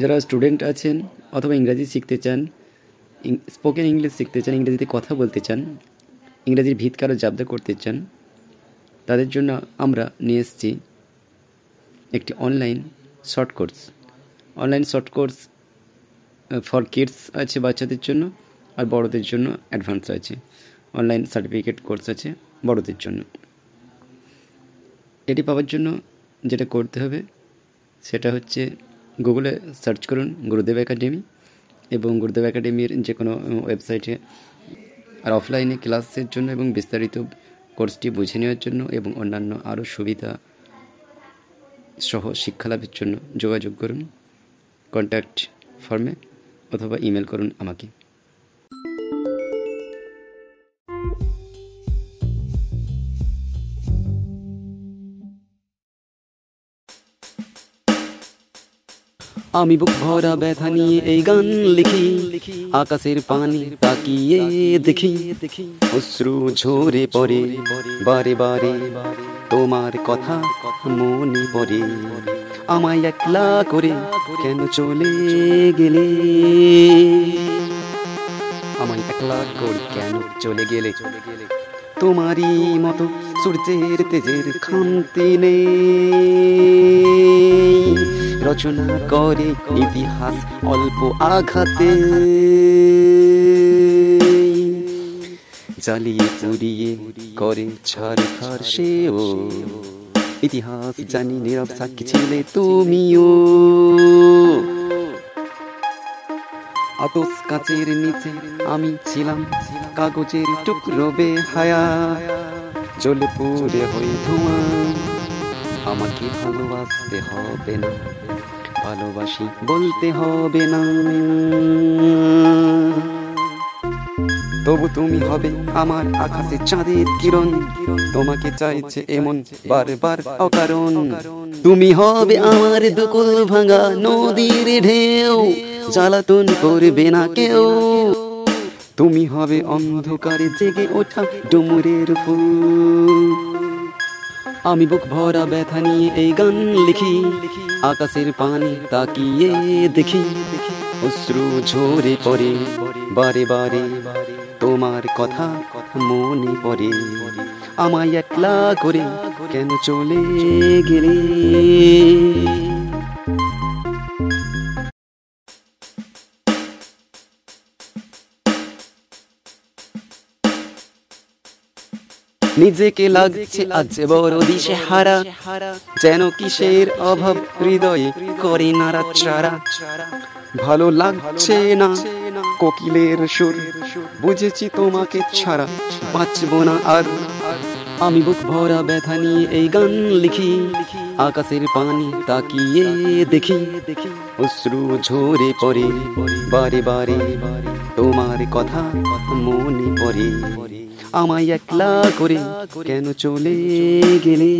যারা স্টুডেন্ট আছেন অথবা ইংরাজি শিখতে চান স্পোকেন ইংলিশ শিখতে চান, ইংরেজিতে কথা বলতে চান, ইংরেজির ভিত কারও জাবদা করতে চান, তাদের জন্য আমরা নিয়ে এসেছি একটি online short course online short course for kids আছে, বাচ্চাদের জন্য আর বড়দের জন্য অ্যাডভান্স আছে। অনলাইন সার্টিফিকেট কোর্স আছে, বড়দের জন্য। এটি পাওয়ার জন্য যেটা করতে হবে, সেটা হচ্ছে গুগলে সার্চ করুন গুরুদেব একাডেমি এবং গুরুদেব একাডেমির যে কোনো ওয়েবসাইটে আর অফলাইনে ক্লাসের জন্য এবং বিস্তারিত কোর্সটি বুঝে নেওয়ার জন্য এবং অন্যান্য আরও সুবিধা সহ শিক্ষালাভের জন্য যোগাযোগ করুন। কন্ট্যাক্ট ফর্মে অথবা ইমেল করুন আমাকে। আমি বুক ভরা ব্যথা নিয়ে এই গান লিখি। আকাশের পানি তাকিয়ে দেখি। অশ্রু ঝরে পড়ে, বারে বারে তোমার কথা মনে পড়ে। আমায় একলা করে কেন চলে গেলে? আমায় একলা করে কেন চলে গেলে? তোমারই মতো সূর্যের তেজের খান্তি নেই। রচনা করে ইতিহাস অল্প আঘাতে। জ্বালিয়ে পুড়িয়ে করে ছাড় খার সেও ইতিহাস জানি নীরব সাক্ষী ছিলে তুমিও। আতস কাচের নিচে আমি ছিলাম কাগজের টুকরো বেহায়া। জ্বলে পুড়ে হয়ে ধোঁয়া। আমাকে ভালোবাসতে হবে না, ভালোবাসি বলতে হবে না। তবু তুমি হবে আমার আকাশে চাঁদের কিরণ, তোমাকে চাইছে এমন বারবার অকারণ। তুমি হবে আমার দুকুল ভাঙা নদীর ঢেউ, জ্বালাতন করবে না কেউ। তুমি হবে অন্ধকারে জেগে ওঠা ডুমুরের ফুল। আমি বুক ভরা ব্যথা নিয়ে এই গান লিখি, আকাশের পানি তাকিয়ে দেখি, অশ্রু ঝরে পড়ে, বারে বারে তোমার কথা মনে পড়ে। আমায় একলা করে কেন চলে গেলে? নিজেকে লাগছে আজ বড় দিশে হারা যেন কিসের অভাব হৃদয়ে করে নাড়াচাড়া ভালো লাগছে না কোকিলের সুর, বুঝেছি তোমাকে ছাড়া বাঁচব না আর। আমি বুক ভরা ব্যথা নিয়ে এই গান লিখি, আকাশের পানি তাকিয়ে দেখি, অশ্রু ঝরে পড়ে, বারে বারে তোমার কথা মনে পড়ে। আমায় একলা করে কেন চলে গেলে?